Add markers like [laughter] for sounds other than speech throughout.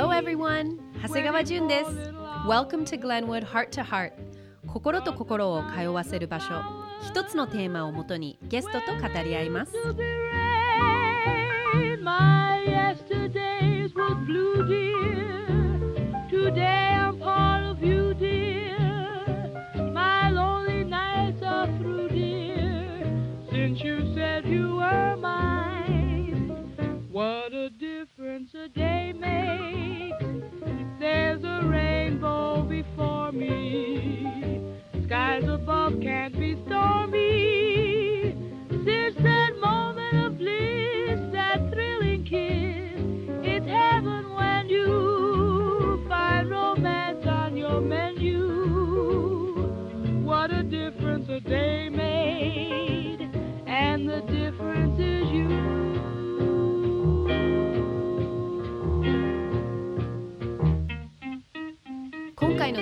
Hello everyone! 長谷川淳です。Welcome to Glenwood Heart to Heart 心と心を通わせる場所一つのテーマをもとにゲストと語り合います。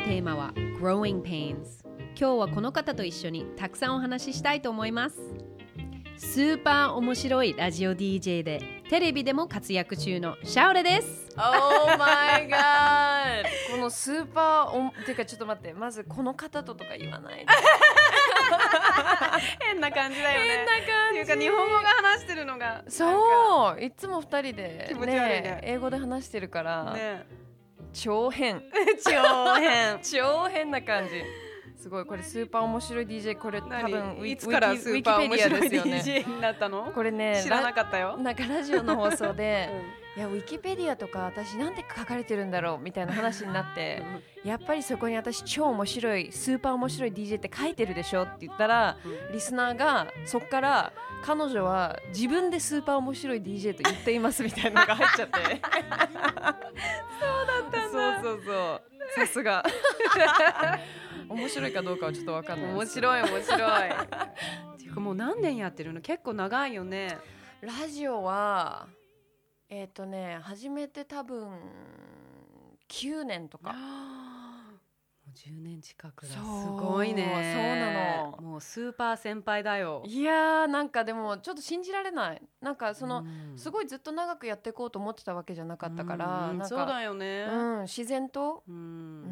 テーマは Growing Pains 今日はこの方と一緒にたくさんお話ししたいと思います。スーパー面白いラジオ DJ でテレビでも活躍中のシャオレです。Oh my god このスーパーおてかちょっと待ってまずこの方ととか言わない [laughs] 変な感じだよね。変な感じ。っていうか日本語が話してるのがそういつも二人で、ね。英語で話してるから、ね超変超変超変な感じ。すごいこれスーパー面白い DJ これ多分ウィいつからスーパー面白い DJ になったの？これね知らなかったよ。ラなんかラジオの放送で [laughs] いやウィキペディアとか私なんて書かれてるんだろうみたいな話になってやっぱりそこに私超面白いスーパー面白い DJ って書いてるでしょって言ったらリスナーがそっから彼女は自分でスーパー面白い DJ と言っていますみたいなのが入っちゃって。そうだったんだ。そうそうそう。さすが。面白いかどうかはちょっとわかんない面白い面白い。っていうかもう何年やってるの？結構長いよね。ラジオはえっ、とね始めて多分9年とか。もう10年近くだ。すごいね。そうなの。もうスーパー先輩だよ。いやーなんかでもちょっと信じられない。なんかその、うん。すごいずっと長くやっていこうと思ってたわけじゃなかったから、うんかそうだよね。うん、自然と、ううん。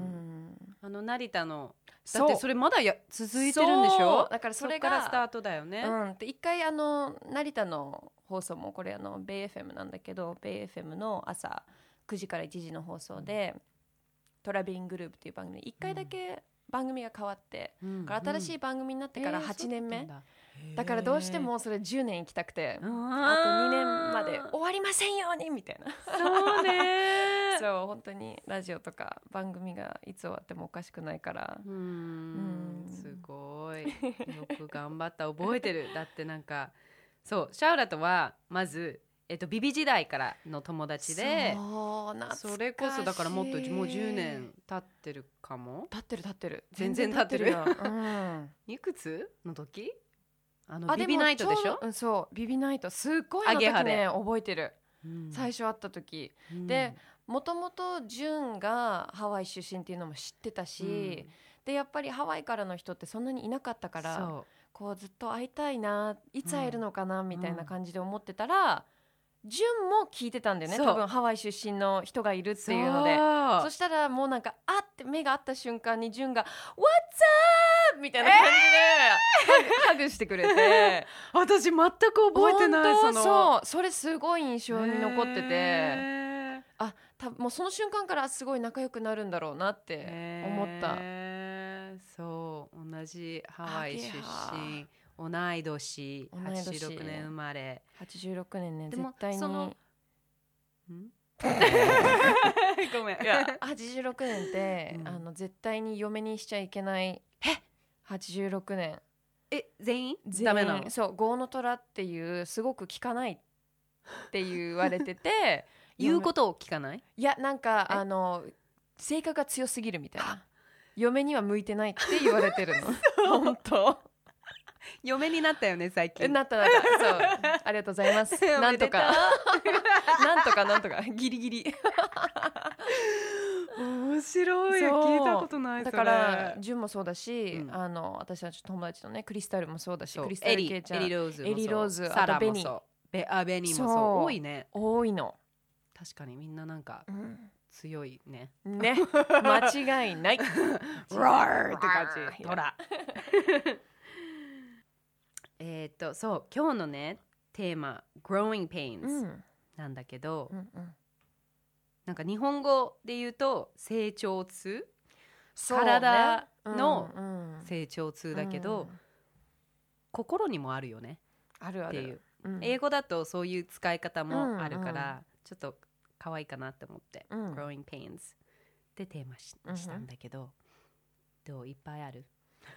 ん、あの成田の。だってそれまだや続いてるんでしそょう。だからそそれがれからスタートだよね。うん、で一回あの成田の放送もこれあのベイ FM なんだけどベイ FM の朝9時から1時の放送で「トラベリンググループ」っていう番組で一回だけ番組が変わって、うん。だから新しい番組になってからえー8年目、そうだったんだ。からどうしてもそれ10年行きたくて、あと2年まで終わりませんようにみたいな。そうね。[laughs] そう本当にラジオとか番組がいつ終わってもおかしくないから。ううんん。すごい。よく頑張った。覚えてる。だってなんかそうシャウラとはまず、えっと、ビビ時代からの友達でそれこそだからもっともう10年経ってるかも？経ってる経ってる。全然経ってるよ、うん、[laughs] いくつの時？あのあビビナイトでしょ？うんそうビビナイト。すっごいあの時アゲハで。ね覚えてる。うん。最初会った時。うん。でもともとジュンがハワイ出身っていうのも知ってたし、でやっぱりハワイからの人ってそんなにいなかったからそうこうずっと会いたいないつ会えるのかな、みたいな感じで思ってたら、ジュンも聞いてたんだよね多分ハワイ出身の人がいるっていうので。そしたらもうなんかあって目が合った瞬間にジュンが「What's up!」みたいな感じで、ハグハグしてくれて。[laughs] 私全く覚えてないその。そう。それすごい印象に残ってて。へー。あたもうその瞬間からすごい仲良くなるんだろうなって思った。へー。そう同じハワイ出身同い年同い年。86年生まれ。86年ねでも絶対に。そのん？[laughs] ごめん。いや86年って、うん。あの絶対に嫁にしちゃいけない。86年。え全員？全員。ダメなの？そう郷の虎っていうすごく聞かないって言われてて [laughs] 言うことを聞かない？いやなんかえ？あの性格が強すぎるみたいな嫁には向いてないって言われてるの。[laughs] 本当。嫁になったよね最え近なったなった。そう。ありがとうございます。[laughs] なんとか。[laughs] なんとかなんとか。ギリギリ。面白い。聞いたことないだから純もそうだし、うん。あの私たち友達のねクリスタルもそうだしクリスタエリエルケイちゃん。リローズもそう。エリローズサラもそう。ベあベニもそう。そう。多いね。多いの、確かにみんななんかうん強いね。ね。[laughs] 間違いない。[laughs] Roar って感じ。ほ [laughs] ほらえっとそう今日のねテーマ Growing う Pains ん。なんだけど、うんうん。なんか日本語で言うと成長痛？ね。体のうんうん。成長痛だけど、うん。心にもあるよねあるあるっていう、うん英語だとそういう使い方もあるから、ちょっと可愛いかなって思って、うん。Growing Pains でテーマしうんうんしたんだけど、どう？いっぱいある？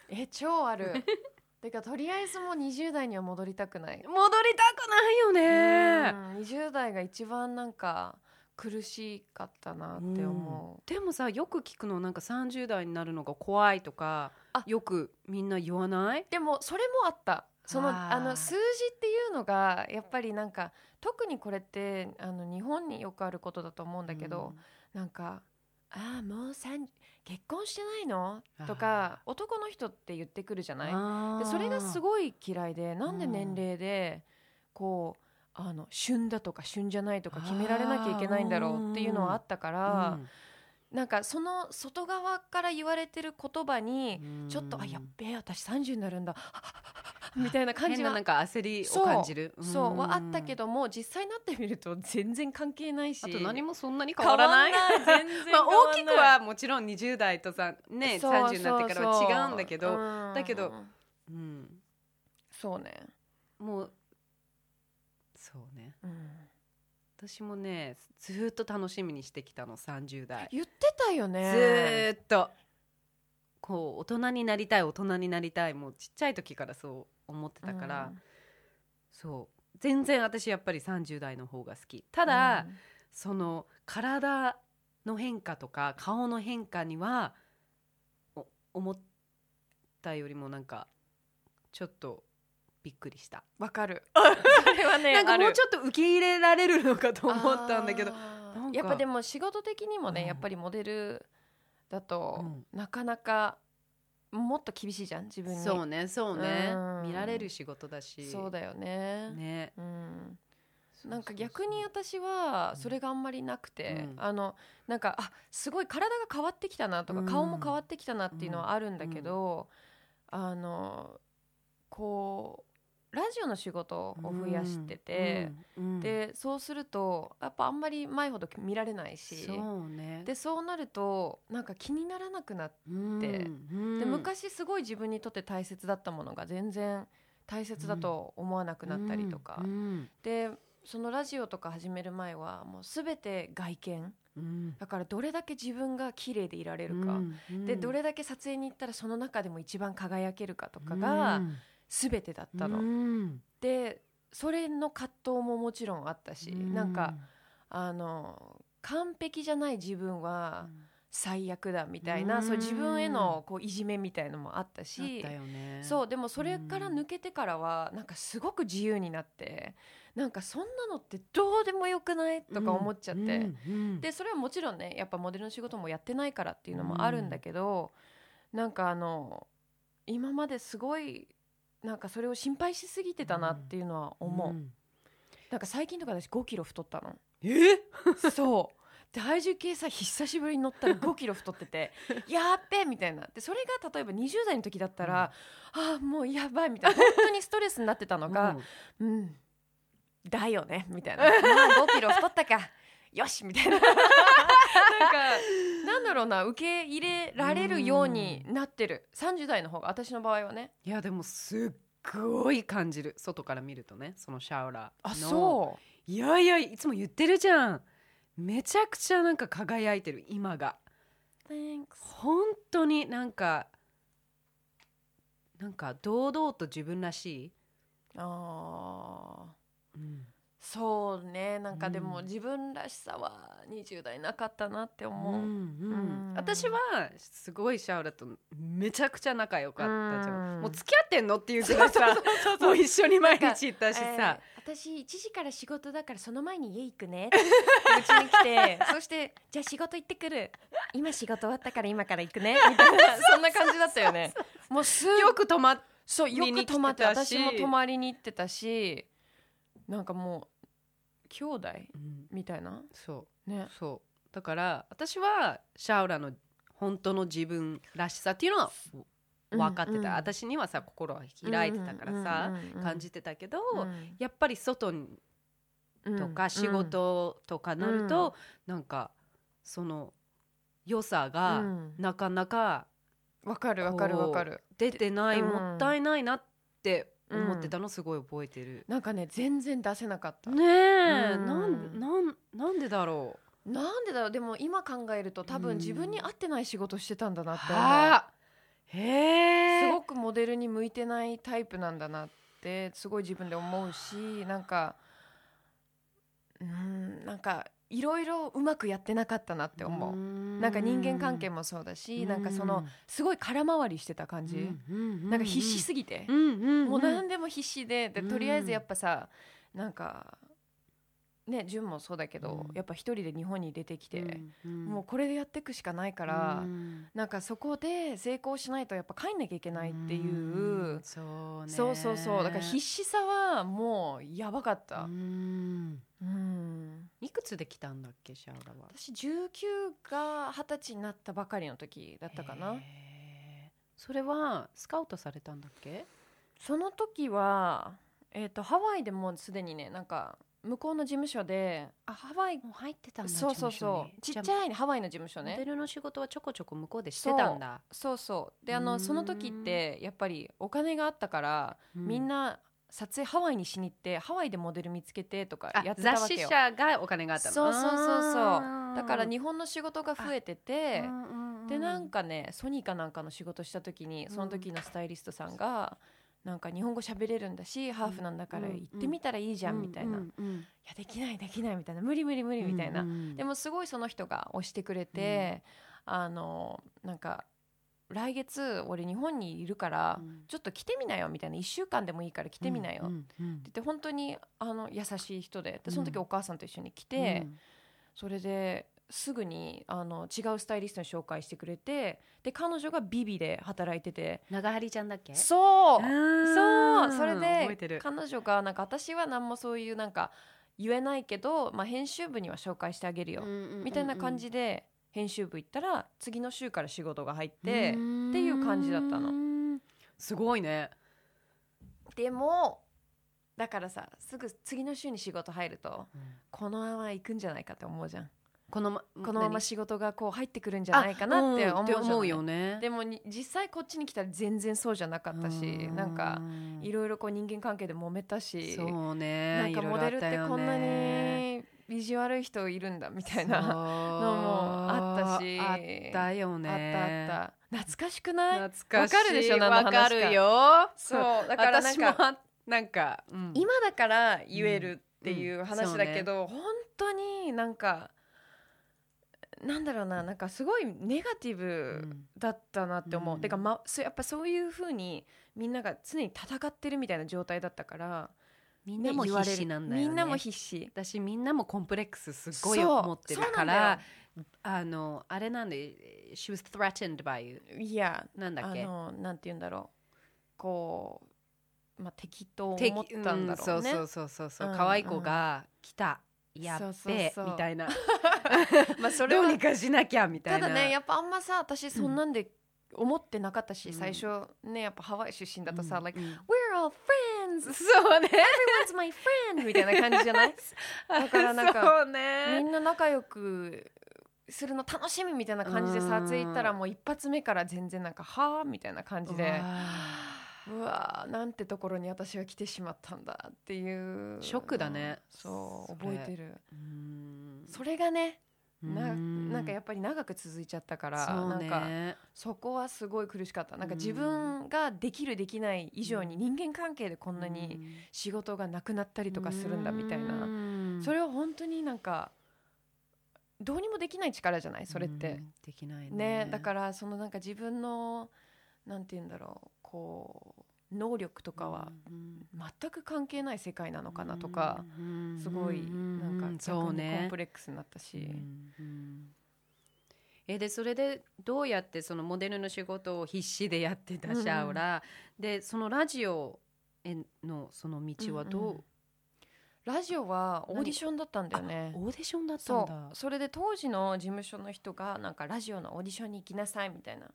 え超ある。[laughs] てかとりあえずもう20代には戻りたくない。戻りたくないよね、うん20代が一番なんか苦しかったなって思でもさよく聞くのなんか30代になるのが怖いとかあ。よくみんな言わない、うでもそれもあったそのあ。の数字っていうのがやっぱりなんか特にこれってあの日本によくあることだと思うんだけど、なんか「ああもう30結婚してないの?」とか男の人って言ってくるじゃない？でそれがすいごい嫌いでなんで年齢でこうあの旬だとか旬じゃないとか決められなきゃいけないんだろうっていうのはあったから、なんかその外側から言われてる言葉にちょっと、あやっべえ私30になるんだみたいな感じは変ななんか焦りを感じる。そうはあったけどども実際になってみると全然関係ないし。あと何もそんなに変変わわらない。全然 [laughs] まあ大きくはもちろん20代とさねそう30になってからは違うんだけど。うん。だけどうん。そうね、もうそうね。うん。私もねずーっと楽しみにしてきたの30代言ってたよずねーっと。こう大人になりたい大人になりたいもうちっちゃい時からそう思ってたから、うん。そう。全然私やっぱり30代の方が好き。ただ、うん。その体の変化とか顔の変化にはお思ったよりもなんかちょっとびっくりした、わかる。それはね [laughs] なんかもうちょっと受け入れられるのかと思ったんだけどやっぱでも仕事的にもね、うんやっぱりモデルだと、うん。なかなかもっと厳しいじゃん自分に。そうねそうね。うん。見られる仕事だし。そうだよね。ね。うん。なんか逆に私はそれがあんまりなくて、うん。あのなんかあすごい体が変わってきたなとか、うん。顔も変わってきたなっていうのはあるんだけど、あのこうラジオの仕事を増やしてて、うん。うん。でそうするとやっぱあんまり前ほど見られないしそうね。でそうなるとなんか気にならなくなって、うん。でうん。昔すごい自分にとって大切だったものが全然大切だと思わなくなったりとか、うん。でそのラジオとか始める前はもう全て外見。うん。だからどれだけ自分が綺麗でいられるか、うん。でどれだけ撮影に行ったらその中でも一番輝けるかとかが全てだったの。うん。でそれの葛藤ももちろんあったし、うん。なんかあの完璧じゃない自分は最悪だみたいな、うん。そう自分へのこういじめみたいのもあったあしね。そうでもそれから抜けてからはなんかすごく自由になってなんかそんなのってどうでもよくないとか思っちゃって、うんうんでそれはもちろんねやっぱモデルの仕事もやってないからっていうのもあるんだけど、なんかあの今まですごいなんかそれを心配しすぎてたなっていうのは思う、ん。なんか最近とか私5キロ太ったの。え？[laughs] そう。体重計さ久しぶりに乗ったら5キロ太ってて [laughs] やっべみたいな。でそれが例えば20代の時だったら、ああもうやばいみたいな。本当にストレスになってたのが、うん、だよねみたいな、[laughs] まあ、5キロ太ったか。よしみたいな。なんかなんだろうな受け入れられるようになってる。30代の方が私の場合はね。いやでもすっごい感じる。外から見るとねそのシャオラあのそう。いやいやいつも言ってるじゃん。めちゃくちゃなんか輝いてる今が。Thanks 本当になんかなんか堂々と自分らしい、あー。うんそうね。なんかでもうん自分らしさは20代なかったなって思う、うんうん。私はすごいシャオラとめちゃくちゃ仲良かったじゃん。うん。もう付き合ってんのっていうくらいさもう一緒に毎日行ったしさ、えー私1時から仕事だからその前に家行くね。ってうちに来て [laughs] そしてじゃあ仕事行ってくる。今仕事終わったから今から行くね。みたいな [laughs] そんな感じだったよね。もうすっよく泊まっそうよく泊まって私も泊まりに行ってたしなんかもう兄弟うん。みたいな？そね。う。そだから私はシャウラの本当の自分らしさっていうのは分かってた、うん。うん私にはさ心は開いてたからさ、感じてたけど、うん。やっぱり外にとか仕事とかなると、なんかその良さがうん。なかなかわかるわかるわかる。出てない、うん。もったいないなって思ってたのすごい覚えてる。なんかね全然出せなかった。ねえ、うん。なんなんなんでだろう。なんでだろう。でも今考えると多うん。分自分に合ってない仕事してたんだなって思う。はあ。へえ。すごくモデルに向いてないタイプなんだなってすごい自分で思うしなんかうんなんかいろいろうまくやってなかったなって思う。なんか人間関係もそうだしなんかそのすごい空回りしてた感じ。なんか必死すぎて。もう何でも必死で。でとりあえずやっぱさなんかね純もそうだけどうん。やっぱ一人で日本に出てきてももうこれでやっていくしかないからなんかそこで成功しないとやっぱ帰んなきゃいけないっていう。そうね。そうそうそう。だから必死さはもうやばかった。うん。うん。いくつで来たんだっけシャオラは？私19が二十歳になったばかりの時だったかな。へえそれはスカウトされたんだっけ？その時はえっとハワイでもうすでにねなんか向こうの事務所であハワイもう入ってたんだそうそうそうちっちゃいハワイの事務所ね。モデルの仕事はちょこちょこ向こうでしてたんだ。そうそうであのその時ってやっぱりお金があったからみんなな撮影ハワイにしに行ってハワイでモデル見つけてとかやってた雑誌わけよ。社がお金があったの。そうそうそうそう。だから日本の仕事が増えててうんうんうんでなんかねソニーかなんかの仕事した時にその時のスタイリストさんがなんか日本語喋れるんだしハーフなんだからうん。行ってみたらいいじゃんみたいな「いやできないできない」みたいな「無理無理無理」みたいなでもすごいその人が押してくれてあのなんか来月俺日本にいるからうん。ちょっと来てみなよみたいな。1週間でもいいから来てみなよ。って言って本当にあの優しい人で。でその時うん。お母さんと一緒に来うて、ん。それですぐにあの違うスタイリストに紹介してくれてで彼女がビビで働いてて。長張ちゃんだっけ？そう。そそう。それで彼女がなんか私は何もそういうなんか言えないけど、まあ、編集部には紹介してあげるよ、みたいな感じで編集部行ったら次の週から仕事が入ってっていう感じだったの。のすごいね。でもだからさすぐ次の週に仕事入るとこのまま行くんじゃないかって思うじゃんこのまこのまま仕事がこう入ってくるんじゃないかなって思う思うよね。でもに実際こっちに来たら全然そうじゃなかったしなんかいろいろこう人間関係で揉めたしそうね。なんかモデルってこんなにビジュアルい人いるんだみたいなのもあったしあったよね。あったあった。懐かしくない？わかるでしょわかるよ。そう。だからなんかなんか、うん。今だから言えるっていう話だけど、本当になんかなんだろうななんかすごいネガティうブん。だったなって思う、うん。てか、ま、そうやっぱそういうふうにみんなが常に戦ってるみたいな状態だったからみんなも必死なんだよね。みんなも必死。私みんなもコンプレックスすごいそう。持ってるからあのあれなんで she was threatened by you よいやなんだっけ？あのなんて言うんだろう。こう、まあ、敵と敵思ったんだろうね、うんそうそうそうそう、うん。可愛い子が来た、やっそうそうべみたいなまあそれはどうにかしなきゃみたいな。ただねやっぱあんまさ私そんなんで思ってなかったし、うん。最初ねやっぱハワイ出身だとさ、うん like うん。we're all friends. そうね。Everyone's my friend みたいな感じじゃない？[laughs] だからなんかそうみねんな仲良くするの楽しみみたいな感じでうん。撮影行ったらもう一発目から全然なんかはあみたいな感じでうわーなんてところに私は来てしまったんだっていう。ショックだね。そう。覚えてるうんそれがねなうん。なんかやっぱり長く続いちゃったからそうなんかねそこはすごい苦しかった。なんかうん。自分ができるできない以上に人間関係でこんなに仕事がなくなったりとかするんだみたいな。なそれは本当になんかどうにもできない力じゃない？それって。できないねだからそのなんか自分のなんて言うんだろうこう能力とかは全く関係ない世界なのかなとかすごいなんか逆にコンプレックスになったし。うんうん。えでそれでどうやってそのモデルの仕事を必死でやってたシャオラ、でそのラジオへのその道はどう、うんうん。ラジオはオーディションだったんだよね。オーディションだったんそだう。それで当時の事務所の人がなんかラジオのオーディションに行きなさいみたいな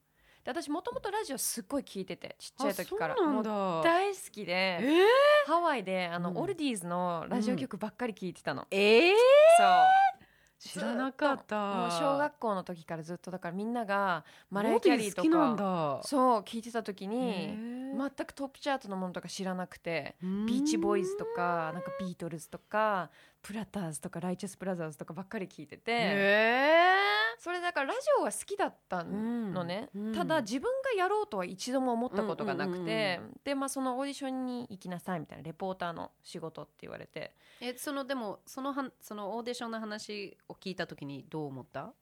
で私もともとラジオすっごい聞いててちっちゃい時から。もうだ。大好きでえハワイであの、うん。オルディーズのラジオ曲ばっかり聞いてたの、えーそう。知らなかった。もう小学校の時からずっとだからみんながマライア・キャリーとかだ。そう聞いてた時へにー。全くトップチャートのものとか知らなくてうん。ビーチボーイズとかなんかビートルズとかプラターズとかライチェスブラザーズとかばっかり聞いててへそれだからラジオは好きだったのね、うん。うん。ただ自分がやろうとは一度も思ったことがなくて、うんうんでまあそのオーディションに行きなさいみたいなレポーターの仕事って言われて。ーえそのでもそのはんそのオーディションの話を聞いた時にどう思った？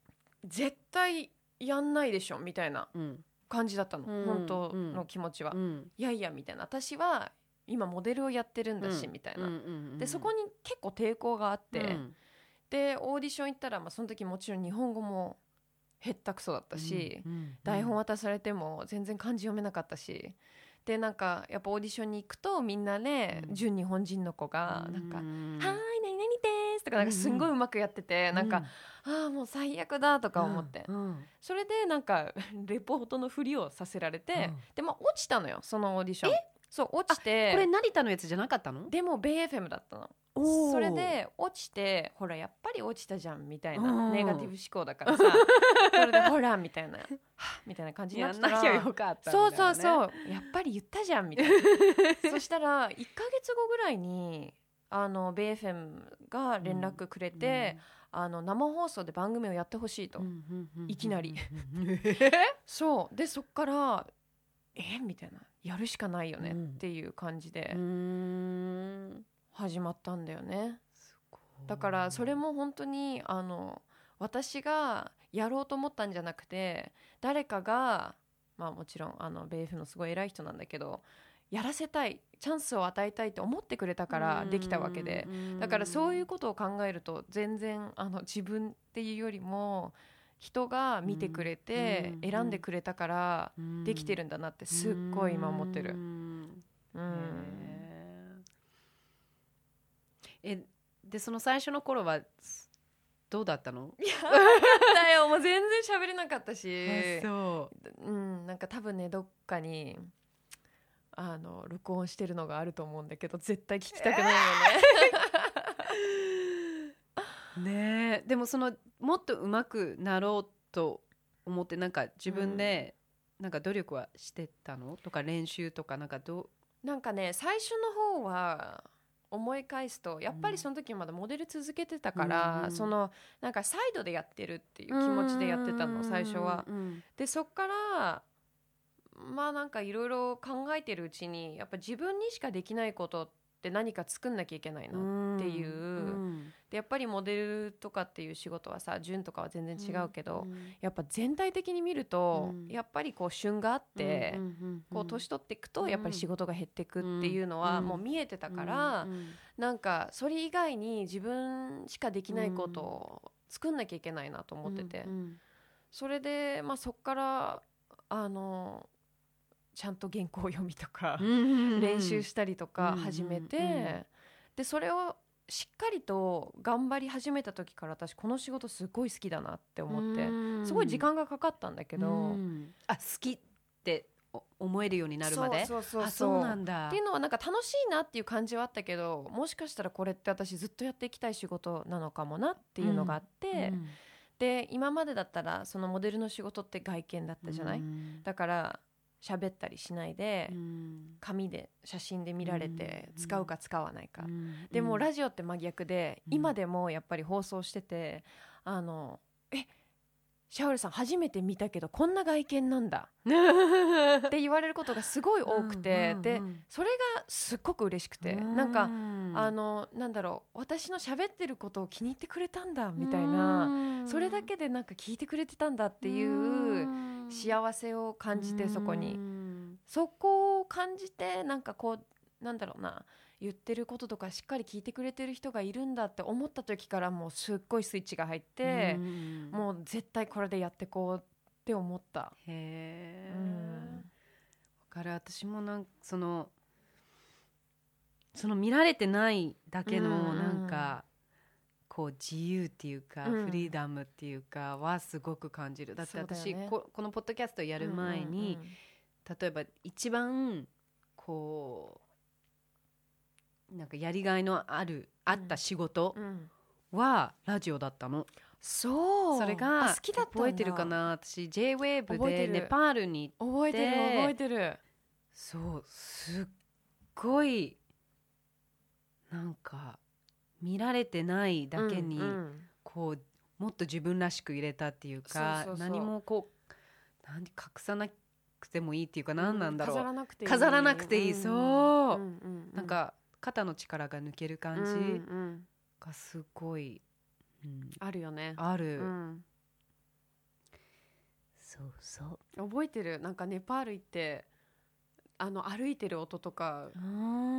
絶対やんないでしょみたいなうん。感じだったの、うん本当の気持ちは、うん。いやいやみたいな。私は今モデルをやってるんだし、みたいな、でそこに結構抵抗があって、うんでオーディション行ったら、まあ、その時もちろん日本語もへったくそだったし、うん台本渡されても全然漢字読めなかったしでなんかやっぱオーディションに行くとみんなね、うん。純日本人の子がなんか「はうんーい何々です」とかなんかすんごいうまくやってて、なんか、ああもう最悪だとか思って、うんうん。それでなんかレポートのふりをさせられて、うん。でまあ落ちたのよそのオーディションそう落ちて。これ成田のやつじゃなかったの？でもベイ FM だったの。それで落ちてほらやっぱり落ちたじゃんみたいうん。なネガティブ思考だからさ。[laughs] それでほらみたいな。みたいな感じになやってたら。んなきゃよかったそうそううそう。やっぱり言ったじゃんみたいな。[laughs] そしたら1か月後ぐらいにあのベイ FM が連絡くれて、あの生放送で番組をやってほしいと、いきなり。[laughs] そう。でそっからえみたいなやるしかないよねうん。っていう感じでうん。始まったんだよね、だからそれも本当にあの私がやろうと思ったんじゃなくて誰かがまあもちろんあのベイフのすごい偉い人なんだけどやらせたいチャンスを与えたいって思ってくれたからできたわけで。だからそういうことを考えると全然あの自分っていうよりも人が見てくれてうん選んでくれたからできてるんだなってすっごい今思ってる。う。ん。えでその最初の頃はどうだったの？だよ。もう全然喋れなかったし。そうん、なんか多分ねどっかにあの録音してるのがあると思うんだけど絶対聞きたくないよね。[laughs] うねえ。でもそのもっと上手くなろうと思ってなんか自分でなんか努力はしてたの？とか練習とかなんかどう？なんかね最初の方は思い返すとやっぱりその時まだモデル続けてたから、うんそのなんかサイドでやってるっていう気持ちでやってたの最初は。うんでそっからまあなんかいろいろ考えてるうちにやっぱ自分にしかできないことって何か作んなきゃいけないなっていう。うん。でやっぱりモデルとかっていう仕事はさ順とかは全然違うけど、うん。やっぱ全体的に見ると、うん。やっぱりこう旬があって、こう年取っていくとうん。やっぱり仕事が減っていくっていうのはうん。もう見えてたから、うんうんなんかそれ以外に自分しかできないことを作んなきゃいけないなと思ってて、うん。それで、まあ、そっからあのちゃんと原稿読みとか、うん練習したりとかうん始めて、でそれをしっかりと頑張り始めた時から私この仕事すごい好きだなって思って、うん。すごい時間がかかったんだけど、うん。あ好きってお思えるようになるまで？そうそうそう。あそうなんだ。っていうのはなんか楽しいなっていう感じはあったけどもしかしたらこれって私ずっとやっていきたい仕事なのかもなっていうのがあって、うん。で今までだったらそのモデルの仕事って外見だったじゃない、うん。だから喋ったりしないで、うん。紙で写真で見られてうん。使うか使わないか、うん。でもラジオって真逆で、うん。今でもやっぱり放送しててあのえシャウルさん初めて見たけどこんな外見なんだ [laughs] って言われることがすごい多くて、でそれがすっごく嬉しくて、なんかあのなんだろう私の喋ってることを気に入ってくれたんだみたいな、それだけでなんか聞いてくれてたんだっていう幸せを感じてそこに、そこを感じてなんかこうなんだろうな言ってることとかしっかり聞いてくれてる人がいるんだって思った時からもうすっごいスイッチが入って、もう絶対これでやってこうって思った。へえ、うん。だから私もなんかそのその見られてないだけうんのうん。なんか、こう自由っていうか、うん。フリーダムっていうかはすごく感じる。だって私、ね。ここのポッドキャストやる前に、例えば一番こうなんかやりがいのあるあった仕事はラジオだったの、そう。それがあ好きだ覚えてるかな？私 JWAVE でネパールに覚えてるで覚えてる。そうすっごいなんか見られてないだけに、うんうん。こうもっと自分らしく入れたっていうか何もこう何隠さなくてもいいっていうか何なんだろう、飾らなくていい。いい。そう。うんうんうん。なんか肩の力が抜ける感うんうじん。がすごい、うん。あるよね。ある、うん。そうそう。覚えてる？なんかネパール行ってあの歩いてる音とか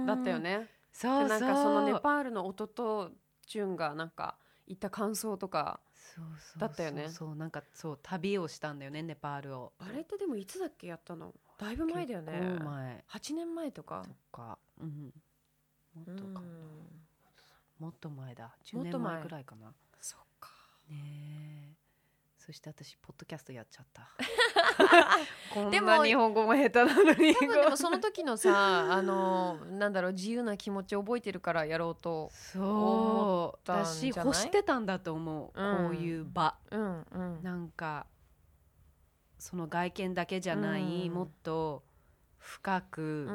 だったよねそうそう。でなんかそのネパールの音とジュンがなんか言った感想とかだったよね。そうそうなんかそう旅をしたんだよねネパールを。あれってでもいつだっけやったの？だいぶ前だよね。結構前。8年前とか？とか、うん、もっとかな、うん。もっと前だ。10年もっと前。前ぐらいかな。そっか。ねえそして私ポッドキャストやっちゃった。[laughs] こんでもな日本語も下手なのに。多分でもその時のさ [laughs] あのなんだろう自由な気持ち覚えてるからやろうとそう。たんじゃない？私欲してたんだと思う、うんこういう場。うんうん。なんかその外見だけじゃない、うん。もっと深く、うんう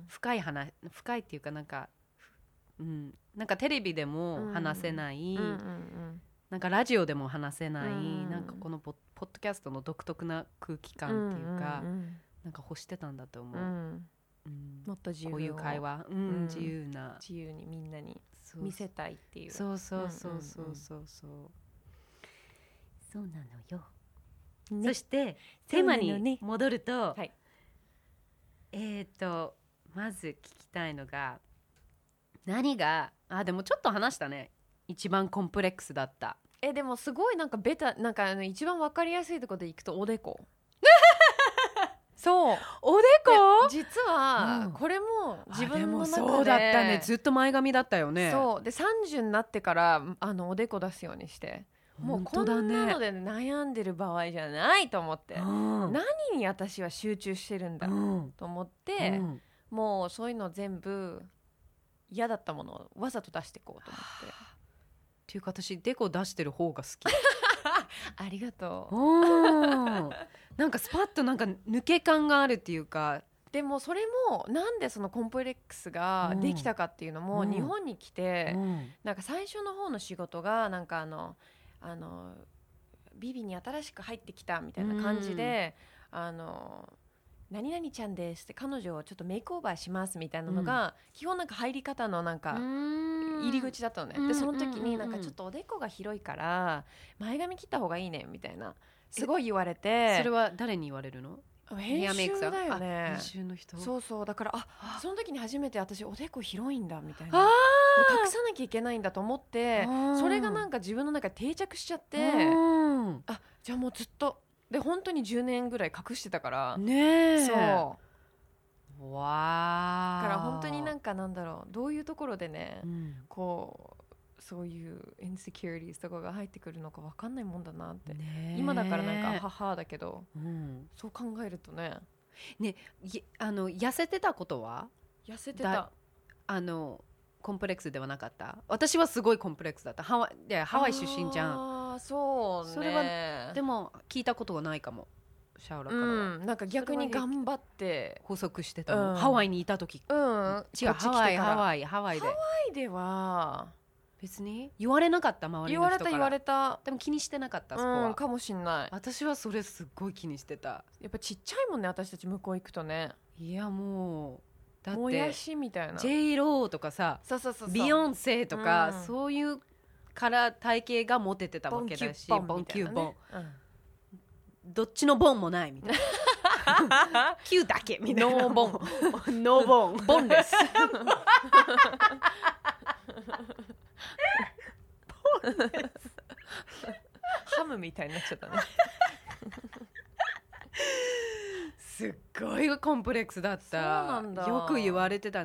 ん。深い話深いっていうかなんか、うん、なんかテレビでも話せない、うんうんなんかラジオでも話せない、うん。なんかこのポッポッドキャストの独特な空気うん感っていうか、んなんか欲してたんだと思う、うん。うん。もっと自由を。こういう会話、うんうん。自由な。自由にみんなにそう見せたいっていう。そうそうそううんう。んうんそうそうそうそうなのよ、ね。そしてテーマに戻ると、はい。えっ、とまず聞きたいのが何があでもちょっと話したね一番コンプレックスだった。えでもすごいなんかベタなんかあの一番わかりやすいところでいくとおでこ。[laughs] そう。おでで実はうん。これも自分の中で。そうだったね。ずっと前髪だったよね。そう。で30になってからあのおでこ出すようにして。もうこんなので悩んでる場合じゃないと思って。うん。何に私は集中してるんだうん。と思ってうん。もうそういうの全部嫌だったものをわざと出していこうと思ってっていうか私デコ出してる方が好き。[laughs] ありがとう。うんなんかスパッとなんか抜け感があるっていうか。でもそれもなんでそのコンプレックスができたかっていうのも、うん。日本に来て、うん。なんか最初の方の仕事がなんかあのあのビビに新しく入ってきたみたいな感じで、あの何々ちゃんですって彼女をちょっとメイクオーバーしますみたいなのが、基本なんか入り方のなんか入入り口だったのね、うんでその時になんかちょっとおでこが広いから前髪切った方がいいねみたいなすごい言われて。それは誰に言われるの？編集だよあね。編集の人？そうそう。だからああ。その時に初めて私おでこ広いんだみたいあな隠さなきゃいけないんだと思ってー。それがなんか自分の中で定着しちゃって。うん。あじゃあもうずっとで本当に10年ぐらい隠してたから。ねえ。そう。だわあから本当になんかなんだろう。どういうところでねうん。こうそういうインセキュリティとかが入ってくるのか分かんないもんだなって。ねえ。今だからなんか母だけどうん。そう考えるとね。いあの痩せてたことは？痩せてだたあのコンプレックスではなかった？私はすごいコンプレックスだった。ハワイいやハワイ出身じゃんああそうね。それはでも聞いたことがないかも。シャオラからは、うんなんか逆に頑張って。補足してたの、うん。ハワイにいた時。うん。違うハワイハワイハワイで。ハワイでは。別に？言われなかった周り言の人から。われた言われた。でも気にしてなかったそこは、うんかもしんない。私はそれすっごい気にしてた。やっぱちっちゃいもんね私たち向こう行くとね。いやもうだっもやてしみたいな。J ローとかさそうそうそうそう。ビヨンセとか、うん。そういうから体型がモテてたわけだしッボンキューボン。どっちのボンもないみたいな。[laughs] キューだけみたいな。ノーボン。ノーボン。ボンですハムみたいになっちゃったね。[laughs] すっごいコンプレックスだった。よく言われてた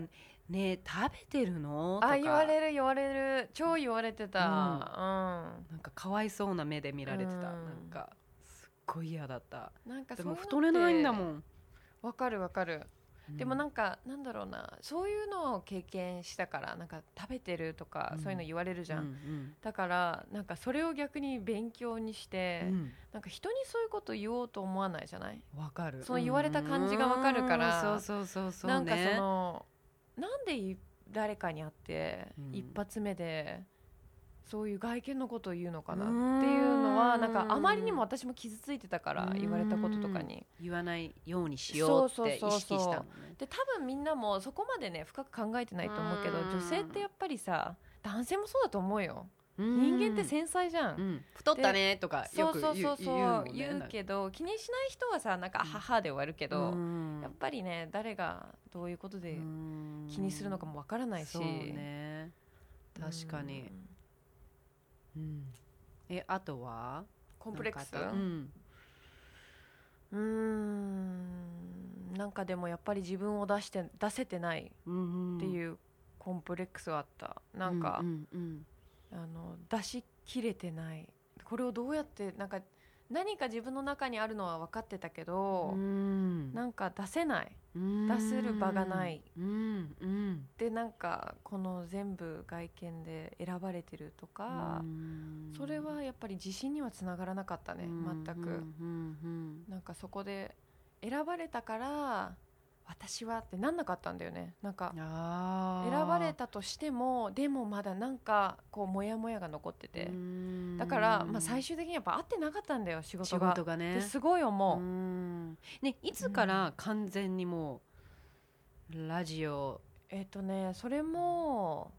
ね食べてるの？とか。あ言われる言われる。超言われてた。うん、なんかかわいそうな目で見られてた、うん。なんかすっごい嫌だった。でもなんかそういうのって太れないんだもん、わかるわかる。でもなんかかなんだろうな。そういうのを経験したからなんか食べてるとか、うん。そういうの言われるじゃん、うんだからなんかそれを逆に勉強にして、うん。なんか人にそういうこと言おうと思わないじゃないわかるその言われた感じがわかるからうんそうそうそうそう、ね、なんかそのなんでい誰かに会って、うん。一発目でそういう外見のことを言うのかなうんっていうのはなんかあまりにも私も傷ついてたからうん。言われたこととかに。言わないようにしようって意識したのね。で多分みんなもそこまでね深く考えてないと思うけどうん。女性ってやっぱりさ男性もそうだと思うよ人間って繊細じゃん、うん。太ったねとかよそうそうく言そううそう言うね言うけど気にしない人はさなんか母で終わるけど、うん。やっぱりね誰がどういうことでうん。気にするのかもわからないし、そうね。確かに、うん。えあとは？コンプレックス？うん。なんかでもやっぱり自分を出して出せてないうんっていうコンプレックスはあった、なんか、うんうんあの出しきれてない。これをどうやってなんか何か自分の中にあるのは分かってたけど、うん。なんか出せない。うん。出せる場がない。でなんかこの全部外見で選ばれてるとかう、ん。それはやっぱり自信にはつながらなかったね全く、なんかそこで選ばれたから私はってなんなかったんだよね。なんか選ばれたとしてもでもまだなんかこうモヤモヤが残ってて。うん。だから、まあ、最終的にやっぱ合ってなかったんだよ仕仕事が。事がね。ですごい思う、うん。ねいつから完全にもうラジオえっ、とねそれも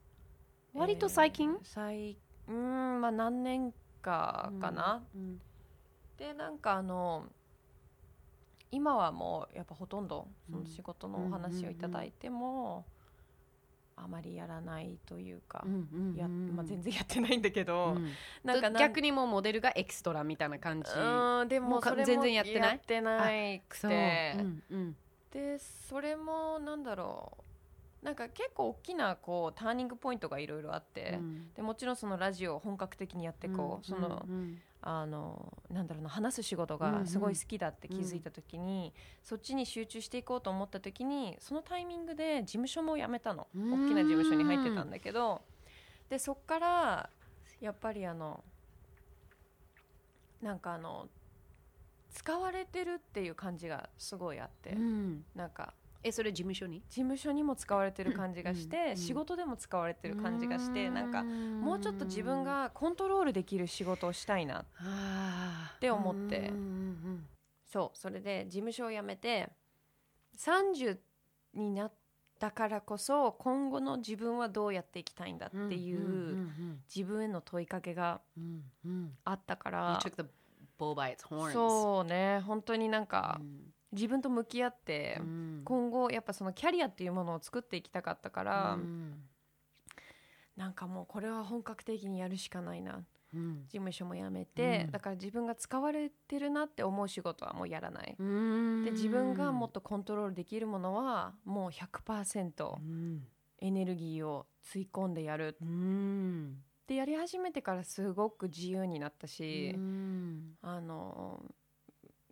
割と最近？えー最うんまあ何年かかな、うん。でなんかあの今はもうやっぱほとんどその仕事のお話をいただいても、あまりやらないというか、やうんまあ、全然やってないんだけど、うん。なんか逆にもうモデルがエクストラみたいな感じ。うんでもそれも全然やってない？やってないくて、でそれもなんだろう。なんか結構大きなこうターニングポイントがいろいろあって、うん。でもちろんそのラジオを本格的にやってこう、そのうんあのなんだろうな話す仕事がすごい好きだって気づいた時に、そっちに集中していこうと思った時にそのタイミングで事務所も辞めたの。うん。大きな事務所に入ってたんだけど。でそっからやっぱりあのなんかあの使われてるっていう感じがすごいあって、うん。なんかえそれ事務所に？事務所にも使われてる感じがして、うん仕事でも使われてる感じがして、なんかももうちょっと自分がコントロールできる仕事をしたいなって思って。そうそれで事務所を辞めて30になったからこそ今後の自分はどうやっていきたいんだっていう自分への問いかけがあったから。そうね。本当になんか自分と向き合ってうん。今後やっぱそのキャリアっていうものを作っていきたかったからうん。なんかもうこれは本格的にやるしかないな。うん。事務所も辞めて、うん。だから自分が使われてるなって思う仕事はもうやらない、うん。で自分がもっとコントロールできるものはもう100%うん。エネルギーをつい込んでやる。うん。ってやり始めてからすごく自由になったし、うん。あの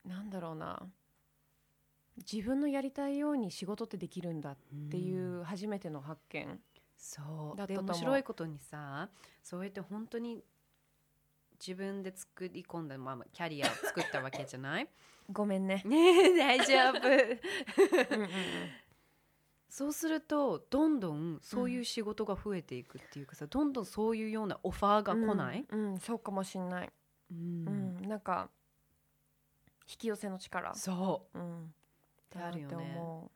なんだろうな自分のやりたいように仕事ってできるんだっていう初めての発見、そう。で面白いことにさそうやって本当に自分で作り込んだ、まあ、まあキャリアを作ったわけじゃない？[laughs] ごめんね。ねえ大丈夫。うんうんうん。そうするとどんどんそういう仕事が増えていくっていうかさ、どんどんそういうようなオファーが来ない、うん、うんそうかもしんない、うん。うんなんか引き寄せの力。そう。ん。ってあるよねだなって思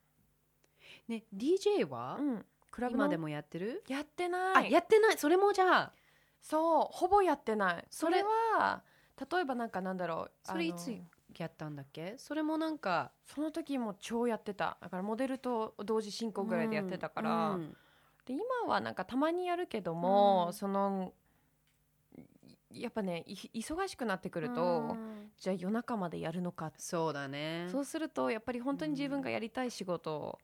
う。ね DJ はう、うん、クラブも今でもやってる、やってなあいやってない。それもじゃあ。そう。ほぼやってない。そそれれは例えばなんかなんだろう。それいつやったんだっけ？それもなんかその時も超やってた。だからモデルと同時進行ぐらいでやってたから、うん。で今はなんかたまにやるけども、うん。そのやっぱねい忙しくなってくると、うん。じゃあ夜中までやるのか。そうだね。そうするとやっぱり本当に自分がやりたい仕事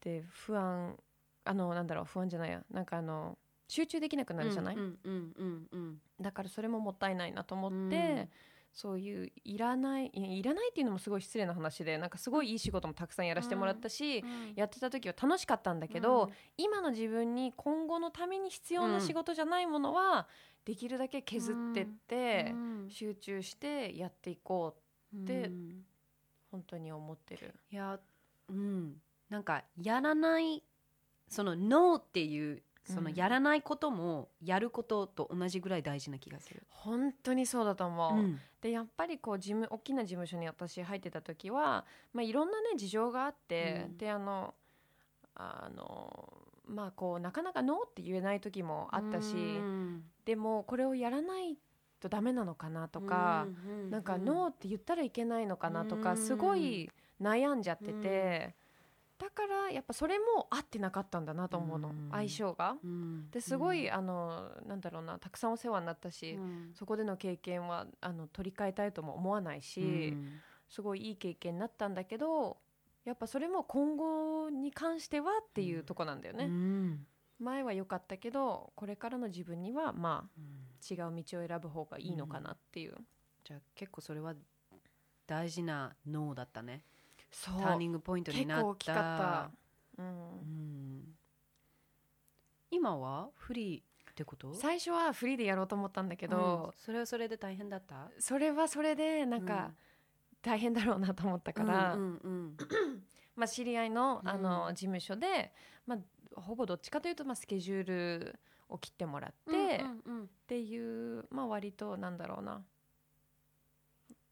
で不安あのなんだろう不安じゃないや。なんかあの集中できなくなるじゃない、うんうんうんうん。だからそれももったいないなと思って、うんそういういらないいらないっていうのもすごい失礼な話でなんかすごいいい仕事もたくさんやらせてもらったし、うんやってた時は楽しかったんだけど、今の自分に今後のために必要な仕事じゃないものは、できるだけ削ってって、うん。集中してやっていこうでうん本当に思ってる。いやうん。なんかやらないその NO っていうそのうんやらないこともやることと同じぐらい大事な気がする。本当にそうだと思う、うん。でやっぱりこう事務大きな事務所に私入ってた時は、まあ、いろんなね事情があって、うん。であのあのまあこうなかなかノーって言えない時もあったし、うん。でもこれをやらないとダメなのかなとか、うなんかノーって言ったらいけないのかなとか、うん。すごい悩んじゃってて、だからやっぱそれも合ってなかったんだなと思うの、うん。相性が。うん。ですごい、あのなんだろうなたくさんお世話になったし、うん。そこでの経験はあの取り替えたいとも思わないし、すごいいい経験になったんだけどやっぱそれも今後に関してはっていうとこなんだよね、うん。前は良かったけどこれからの自分にはまあうん。違う道を選ぶ方がいいのかなっていう、じゃあ結構それは大事なノーだったね。そう。ターニングポイントになった。結構大きかった、うん。うん今はフリーってこと？最初はフリーでやろうと思ったんだけけど、それはそれで大変だった？それはそれでなんか大変だろうなと思ったから、うんうん [clears throat] まあ、知り合いのあのうん事務所で、まあ、ほぼどっちかというと、まあ、スケジュールを切ってもらって、うんっうんうん。ていう、まあ、割となんだろうな。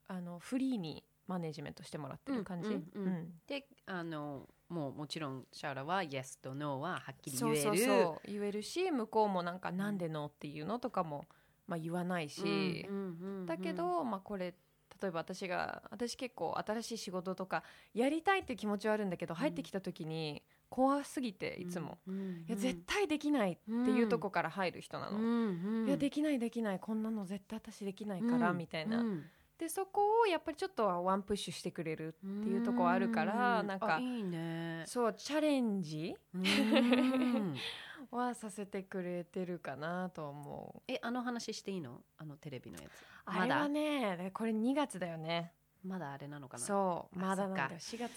あのフリーにマネジメントしてもらってる感じ、うんうん。うん。であのもうもちろんシャーラは Yes と No ははっきり言えるそうそう。言える。し向こうもなんか「なんでの?」っていうのとかも、まあ、言わないし、うんうんうんうん。だけど、まあ、これ例えば私が私結構新しい仕事とかやりたいっていう気持ちはあるんだけど、入ってきた時に怖すぎていつも、うんうんうん。いや絶対できないっていうとこから入る人なの、うんうん。いやできないできない。こんなの絶対私できないから、うんみたいな、うんでそこをやっぱりちょっとはワンプッシュしてくれるっていうとこはあるからうなんかあいいね。そうチャレンジうん。はさせてくれてるかなと思う。えあの話していいの？あのテレビのやつ。あれはねこれ2月だよねまだあれなのかな？そう。あまだなんだよそ4月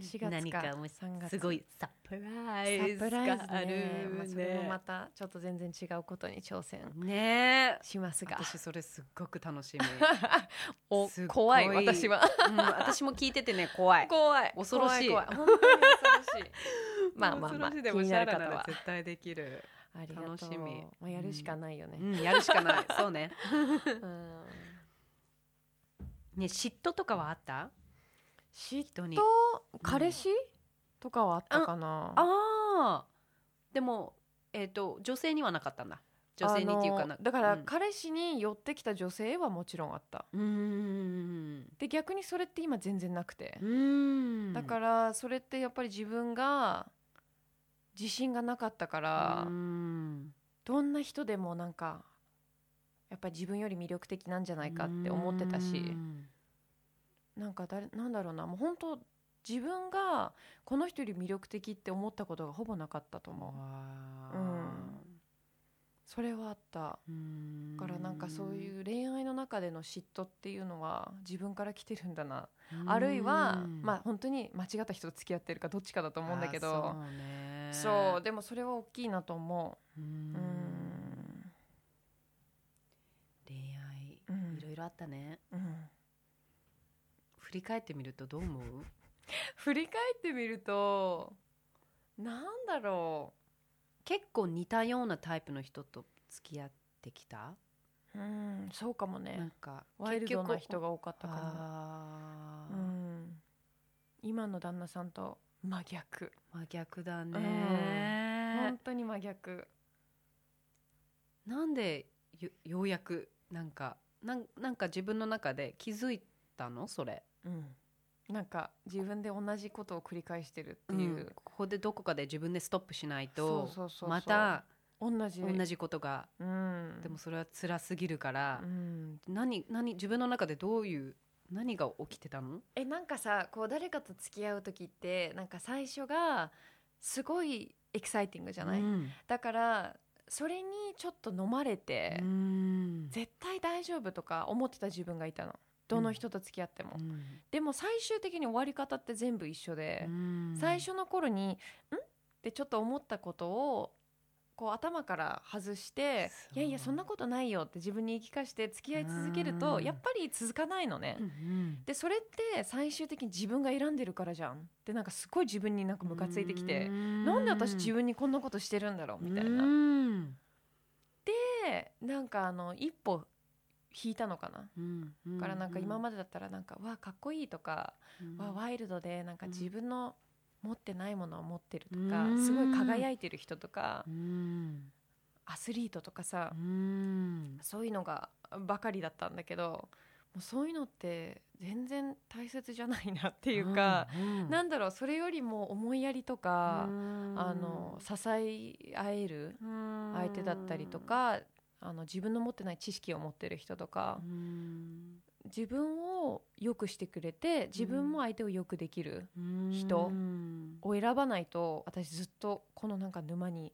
4月何かも3月。すごいサプライズがあるね。まあそれもまねたちょっと全然違うことに挑戦ねしますが。私それすっごく楽しみ。[laughs] お怖い私は。うん私も聞いててね怖い。怖い恐ろしい。怖い [laughs] 本当に恐ろしい。まあまあまあ気になる方は。絶対できる。楽しみ。まあ、やるしかないよね、うんやるしかない。そうね。[laughs] うんね嫉妬とかはあった？嫉妬彼氏、とかはあったかな。ああでもえっ、と女性にはなかったんだ。女性にっていうかな。だからうん。彼氏に寄ってきた女性はもちろんあった。うーん。で逆にそれって今全然なくて。う、ーん。だからそれってやっぱり自分が自信がなかったから、うーん。どんな人でもなんかやっぱり自分より魅力的なんじゃないかって思ってたうし。んなんか誰なんだろうな。もう本当自分がこの人より魅力的って思ったことがほぼなかったと思う。わうん。それはあった。からなんかそういう恋愛の中での嫉妬っていうのは自分から来てるんだな。あるいはうんまあ本当に間違った人と付き合ってるかどっちかだと思うんだけあどそうね。そうでもそれは大きいなと思う。ううん。ん恋愛あったね。うん。振り返ってみるとどう思う？[laughs] 振り返ってみるとなんだろ結構似たようなタイプの人と付き合ってきた？ううんそうかもなんねかワイルドな人がが多かったかあー。もうん。今の旦那さんと真逆。真逆だ本ね、当に真逆。なんでよようやくなんかなんなんか自分の中で気づいたの？それ。うん。なんか自分で同じことを繰り返してるっていう、うん。ここでどこかで自分でストップしないとそうそうそうまた同じ。同じことが、うん。でもそれは辛すぎるからう、ん、何何自分の中でどういう何が起きてたの？えなんかさこう誰かと付き合う時ってなんか最初がすごいエキサイティングじゃない、うん。だからそれにちょっと飲まれて、うん。絶対大丈夫とか思ってた自分がいたの。どの人と付き合っても、でも最終的に終わり方って全部一緒で、うん。最初の頃に「ん?」ってちょっと思ったことをこう頭から外して「そう。いやいやそんなことないよ」って自分に言い聞かして付き合い続けるうん。とやっぱり続かないのね。うんでそれって最終的に自分が選んでるからじゃん。ってなんかすごい自分になんかムカついてきて、なんで私自分にこんなことしてるんだろうみたいな。うん。でなんかあの一歩引いたのかな。うん。だからなんか今までだったらなんかわあかっこいいとか、わあワイルドでなんか自分の持ってないものを持ってるとか、うん。すごい輝いてる人とか、うん。アスリートとかさ、うん。そういうのがばかりだったんだけどもうそういうのって全然大切じゃないなっていうか、うんなんだろうそれよりも思いやりとか、うん。あの支え合える相相手だったりとか、あの自分の持ってない知識を持ってる人とか、自分を良くしてくれて自分も相手を良くできる人を選ばないと私ずっとこのなんか沼に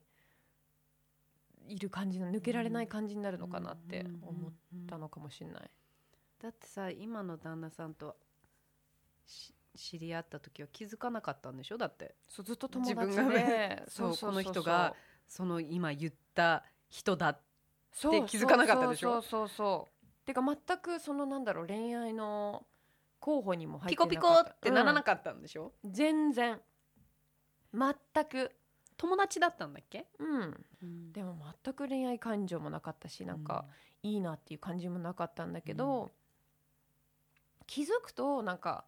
いる感じの抜けられない感じになるのかなって思ったのかもしれない。だってさ今の旦那さんとし知り合った時は気づかなかったんでしょ？だって。そうずっと友達自分がでそうこの人がその今言った人だそう気づかなかったでしょ？そうそうそうそうてか全くそのなんだろう恋愛の候補にも入ってなピコピコかったってならなかったんでしょ、うん。全然。全く。友達だったんだっけ、うん。でも全く恋愛感情もなかったしなんか、いいなっていう感じもなかったんだけど、気づくとなんか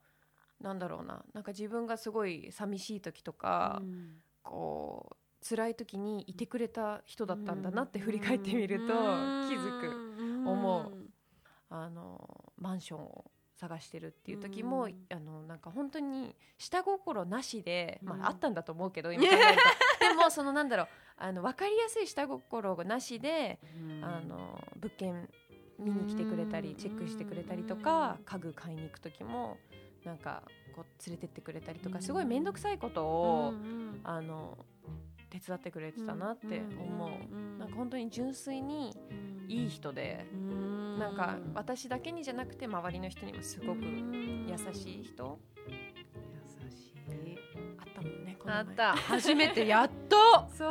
なんだろうな。なんか自分がすごい寂しい時とか、こう辛い時にいてくれた人だったんだなって振り返ってみると気づく。思うあのマンションを探してるっていう時も、うん。あのなんか本当に下心なしで、まうん。あ、あったんだと思うけど [laughs] 今考えるとでもそのなんだろうあの分かりやすい下心がなしで、うん。あの物件見に来てくれたりチェックしてくれたりとか家具買いに行く時もなんかこう連れてってくれたりとかすごい面倒くさいことを、あの手伝ってくれてたなって思う。なんか本当に純粋にいい人で、なんか私だけにじゃなくて周りの人にもすごく優しい人。優しい。あったもんねこの前。あった。初めてやっと。[laughs] そう。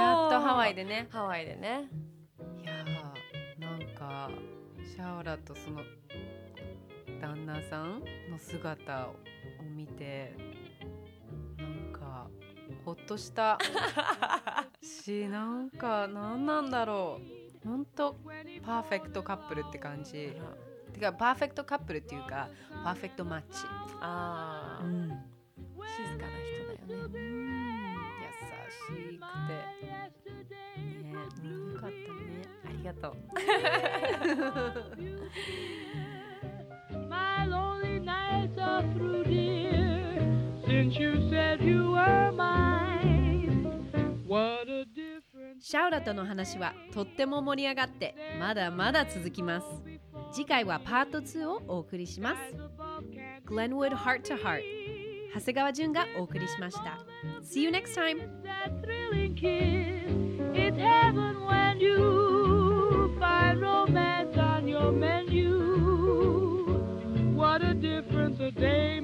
やっとハワイでね。ハワイでね。いやーなんかシャオラとその旦那さんの姿を見てほっとした。しなんか何なんだろう。本当パーフェクトカップルって感じ。てかパーフェクトカップルっていうかパーフェクトマッチ、ああ、ん、静かな人だよね。優しくて。ねよかったね。ありがとう。[laughs] [laughs] My lonely nights are through, dear, シャウラとの話はとっても盛り上がってまだまだ続きます次回はパート2をお送りします Glenwood Heart to Heart 長谷川淳がお送りしました See you next time! It's heaven when you find romance on your menu. What a difference a day